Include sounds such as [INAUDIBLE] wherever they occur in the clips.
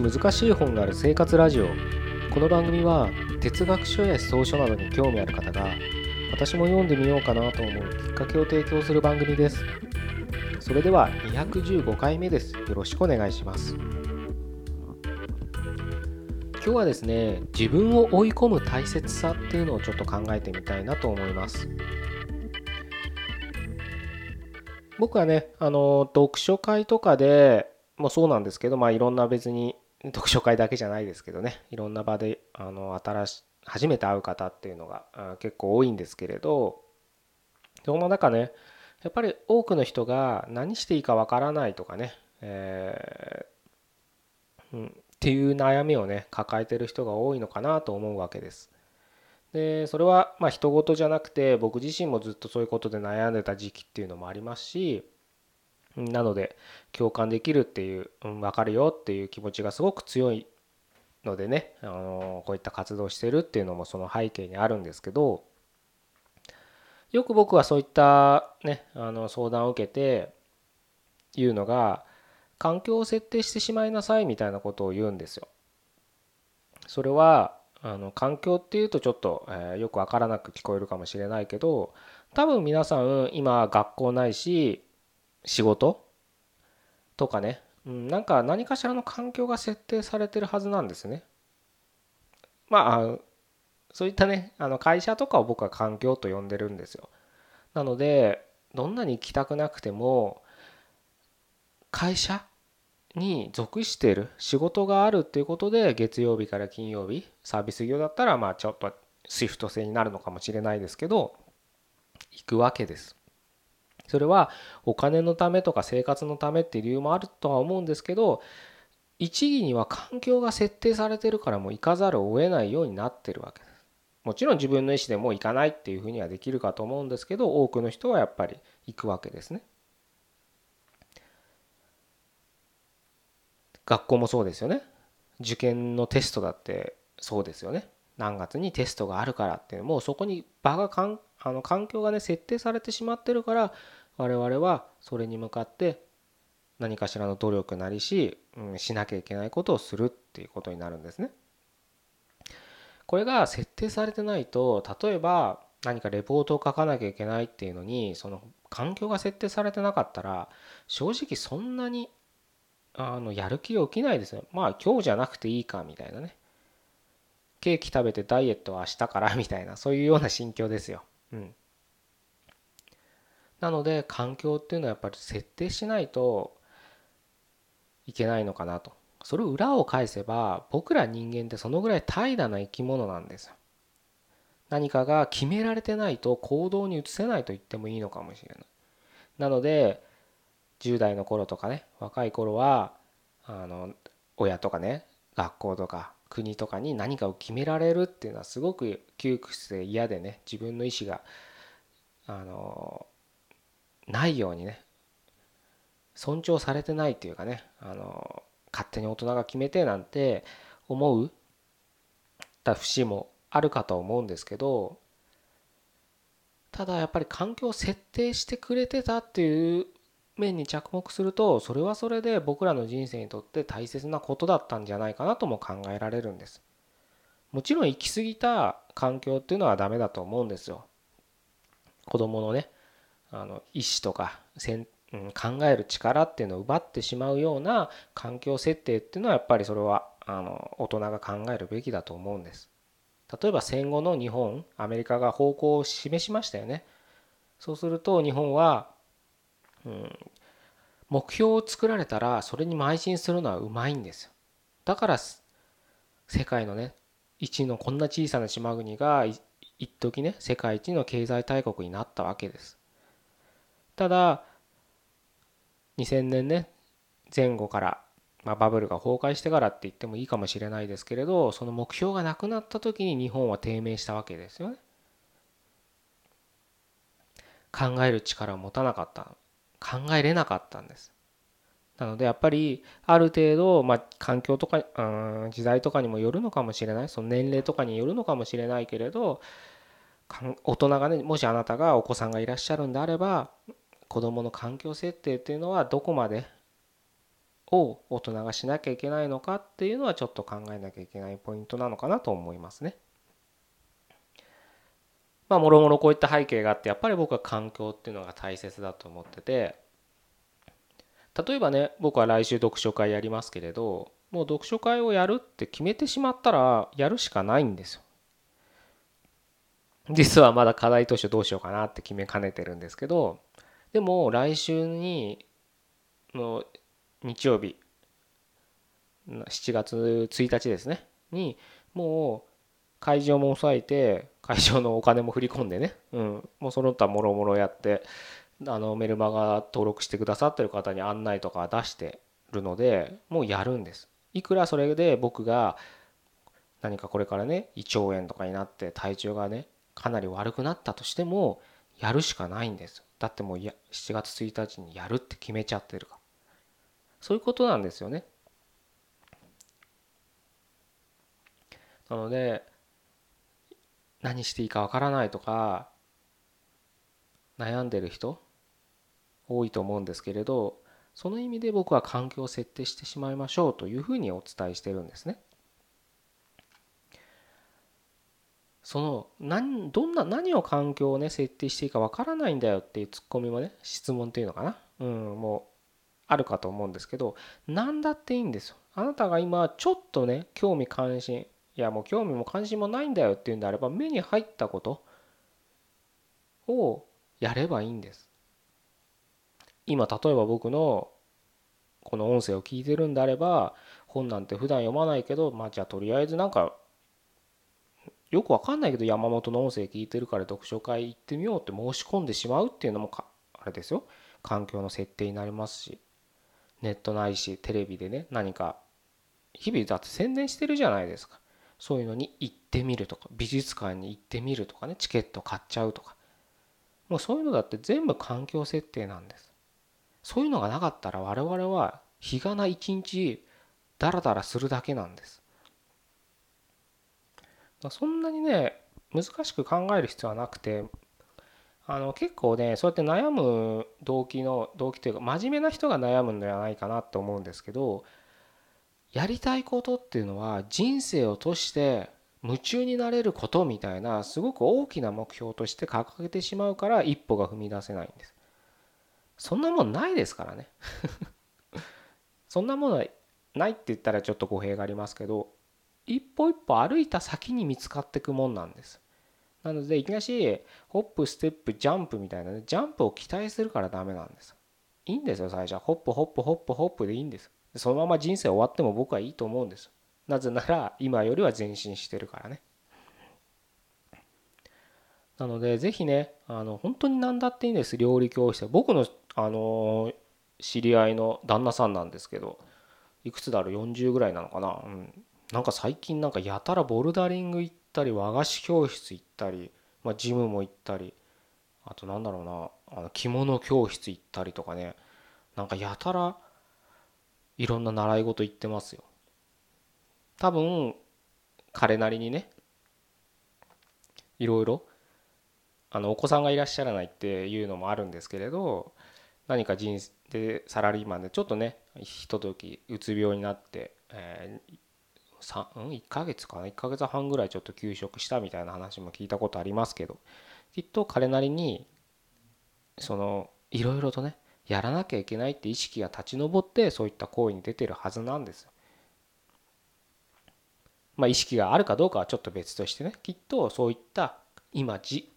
少し難しい本がある生活ラジオ。この番組は哲学書や思想書などに興味ある方が私も読んでみようかなと思うきっかけを提供する番組です。それでは215回目です。よろしくお願いします。今日はですね自分を追い込む大切さっていうのをちょっと考えてみたいなと思います。僕はねあの読書会とかでもそうなんですけどまあいろんな別に読書会だけじゃないですけどねいろんな場であの新し初めて会う方っていうのが結構多いんですけれどその中ねやっぱり多くの人が何していいかわからないとかね、えー、うん、っていう悩みをね抱えてる人が多いのかなと思うわけです。でそれはまあ人事じゃなくて僕自身もずっとそういうことで悩んでた時期っていうのもありますしなので共感できるっていう、うん、分かるよっていう気持ちがすごく強いのでね、あのこういった活動してるっていうのもその背景にあるんですけどよく僕はそういったねあの相談を受けて言うのが環境を設定してしまいなさいみたいなことを言うんですよ。それはあの環境っていうとちょっと、え、よくわからなく聞こえるかもしれないけど多分皆さん今学校ないし仕事？とかね、うん、なんか何かしらの環境が設定されてるはずなんですね。まあそういったねあの会社とかを僕は環境と呼んでるんですよ。なのでどんなに行きたくなくても会社に属している仕事があるっていうことで月曜日から金曜日サービス業だったらまあちょっとシフト制になるのかもしれないですけど行くわけです。それはお金のためとか生活のためっていう理由もあるとは思うんですけど一義には環境が設定されてるからもう行かざるを得ないようになってるわけです。もちろん自分の意思でもう行かないっていうふうにはできるかと思うんですけど多くの人はやっぱり行くわけですね。学校もそうですよね。受験のテストだってそうですよね。何月にテストがあるからっていうもうそこに場がかんあの環境がね設定されてしまってるから我々はそれに向かって何かしらの努力なりし、うん、しなきゃいけないことをするっていうことになるんですね。これが設定されてないと例えば何かレポートを書かなきゃいけないっていうのにその環境が設定されてなかったら正直そんなにあのやる気が起きないですよ。まあ今日じゃなくていいかみたいなね。ケーキ食べてダイエットは明日からみたいなそういうような心境ですよ。うん。なので環境っていうのはやっぱり設定しないといけないのかなと。それを裏を返せば僕ら人間ってそのぐらい怠惰な生き物なんですよ。何かが決められてないと行動に移せないと言ってもいいのかもしれない。なので10代の頃とかね若い頃はあの親とかね学校とか国とかに何かを決められるっていうのはすごく窮屈で嫌でね自分の意思があのないようにね尊重されてないっていうかねあの勝手に大人が決めてなんて思うた節もあるかと思うんですけどただやっぱり環境を設定してくれてたっていう面に着目するとそれはそれで僕らの人生にとって大切なことだったんじゃないかなとも考えられるんです。もちろん行き過ぎた環境っていうのはダメだと思うんですよ。子供のねあの意思とかせん、うん、考える力っていうのを奪ってしまうような環境設定っていうのはやっぱりそれはあの大人が考えるべきだと思うんです。例えば戦後の日本アメリカが方向を示しましたよね。そうすると日本はうん、目標を作られたらそれに邁進するのはうまいんですよ。だから世界のね一のこんな小さな島国が一時ね世界一の経済大国になったわけです。ただ2000年ね前後から、まあ、バブルが崩壊してからって言ってもいいかもしれないですけれどその目標がなくなった時に日本は低迷したわけですよね考える力を持たなかった考えれなかったんです。なのでやっぱりある程度、まあ、環境とか時代とかにもよるのかもしれないその年齢とかによるのかもしれないけれど大人がねもしあなたがお子さんがいらっしゃるんであれば子どもの環境設定っていうのはどこまでを大人がしなきゃいけないのかっていうのはちょっと考えなきゃいけないポイントなのかなと思いますね。まあもろもろこういった背景があってやっぱり僕は環境っていうのが大切だと思ってて例えばね僕は来週読書会やりますけれどもう読書会をやるって決めてしまったらやるしかないんですよ。実はまだ課題図書どうしようかなって決めかねてるんですけどでも来週にの日曜日7月1日ですね。にもう会場も抑えて会場のお金も振り込んでね、うん、もうその他もろもろやってあのメルマガ登録してくださってる方に案内とか出してるのでもうやるんです。いくらそれで僕が何かこれからね胃腸炎とかになって体調がねかなり悪くなったとしてもやるしかないんです。だってもうや7月1日にやるって決めちゃってるからそういうことなんですよねなので何していいかわからないとか悩んでる人多いと思うんですけれどその意味で僕は環境を設定してしまいましょうというふうにお伝えしてるんですね。その何どんな何を環境をね設定していいかわからないんだよっていうツッコミもね質問っていうのかな、うん、もうあるかと思うんですけど何だっていいんですよ。あなたが今ちょっとね興味関心いやもう興味も関心もないんだよっていうんであれば目に入ったことをやればいいんです。今例えば僕のこの音声を聞いてるんであれば本なんて普段読まないけどまあじゃあとりあえずなんかよくわかんないけど山本の音声聞いてるから読書会行ってみようって申し込んでしまうっていうのもあれですよ。環境の設定になりますし。ネットないしテレビでね何か日々だって宣伝してるじゃないですか。そういうのに行ってみるとか美術館に行ってみるとかねチケット買っちゃうとか。もうそういうのだって全部環境設定なんです。そういうのがなかったら我々は日がな一日ダラダラするだけなんです。そんなにね難しく考える必要はなくてあの結構ねそうやって悩む動機の動機というか真面目な人が悩むんではないかなと思うんですけどやりたいことっていうのは人生を通して夢中になれることみたいなすごく大きな目標として掲げてしまうから一歩が踏み出せないんです。そんなもんないですからね。[LAUGHS] そんなものはないって言ったらちょっと語弊がありますけど一歩一歩歩いた先に見つかっていくもんなんです。なのでいきなりホップステップジャンプみたいなねジャンプを期待するからダメなんです。いいんですよ最初は。ホップホップホップホップでいいんです。そのまま人生終わっても僕はいいと思うんです。なぜなら今よりは前進してるからね。なのでぜひねあの本当に何だっていいんです。料理教室。僕のあの知り合いの旦那さんなんですけどいくつだろう？40ぐらいなのかな、うん、なんか最近なんかやたらボルダリング行ったり和菓子教室行ったり、まあ、ジムも行ったりあとなんだろうなあの着物教室行ったりとかねなんかやたらいろんな習い事行ってますよ。多分彼なりにねいろいろあのお子さんがいらっしゃらないっていうのもあるんですけれど何か人でサラリーマンでちょっとねひとときうつ病になって、えー、1ヶ月かな？1ヶ月半ぐらいちょっと休職したみたいな話も聞いたことありますけどきっと彼なりにそのいろいろとねやらなきゃいけないって意識が立ち上ってそういった行為に出てるはずなんですまあ意識があるかどうかはちょっと別としてねきっとそういった今じ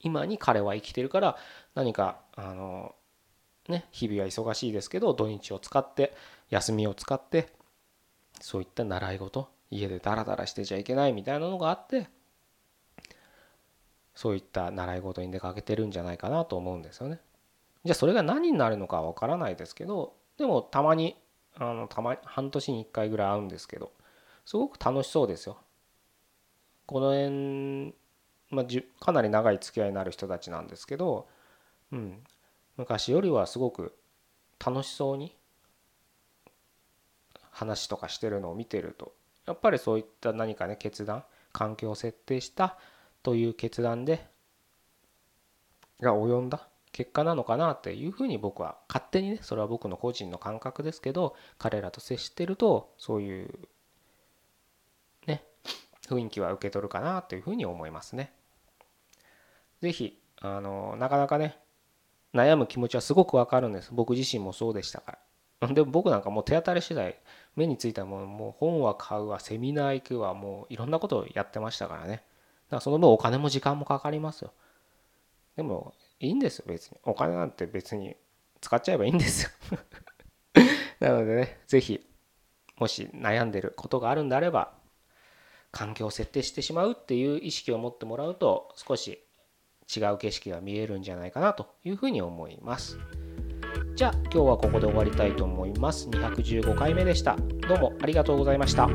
今に彼は生きてるから何かあのね、日々は忙しいですけど土日を使って休みを使ってそういった習い事家でダラダラしてちゃいけないみたいなのがあってそういった習い事に出かけてるんじゃないかなと思うんですよね。じゃあそれが何になるのかは分からないですけどでもたまにあのたまに半年に1回ぐらい会うんですけどすごく楽しそうですよ。この辺、まあ、じかなり長い付き合いになる人たちなんですけど、うん、昔よりはすごく楽しそうに話とかしてるのを見てるとやっぱりそういった何かね決断環境を設定したという決断でが及んだ結果なのかなっていうふうに僕は勝手にねそれは僕の個人の感覚ですけど彼らと接してるとそういうね雰囲気は受け取るかなというふうに思いますね。是非あのなかなかね悩む気持ちはすごくわかるんです僕自身もそうでしたから [LAUGHS] でも僕なんかもう手当たり次第目についたものもう本は買うわセミナー行くわもういろんなことをやってましたからね。だからその分お金も時間もかかりますよ。でもいいんですよ別に。お金なんて別に使っちゃえばいいんですよ。[LAUGHS] なのでね是非もし悩んでることがあるんであれば環境を設定してしまうっていう意識を持ってもらうと少し違う景色が見えるんじゃないかなというふうに思います。じゃあ今日はここで終わりたいと思います。215回目でした。どうもありがとうございました。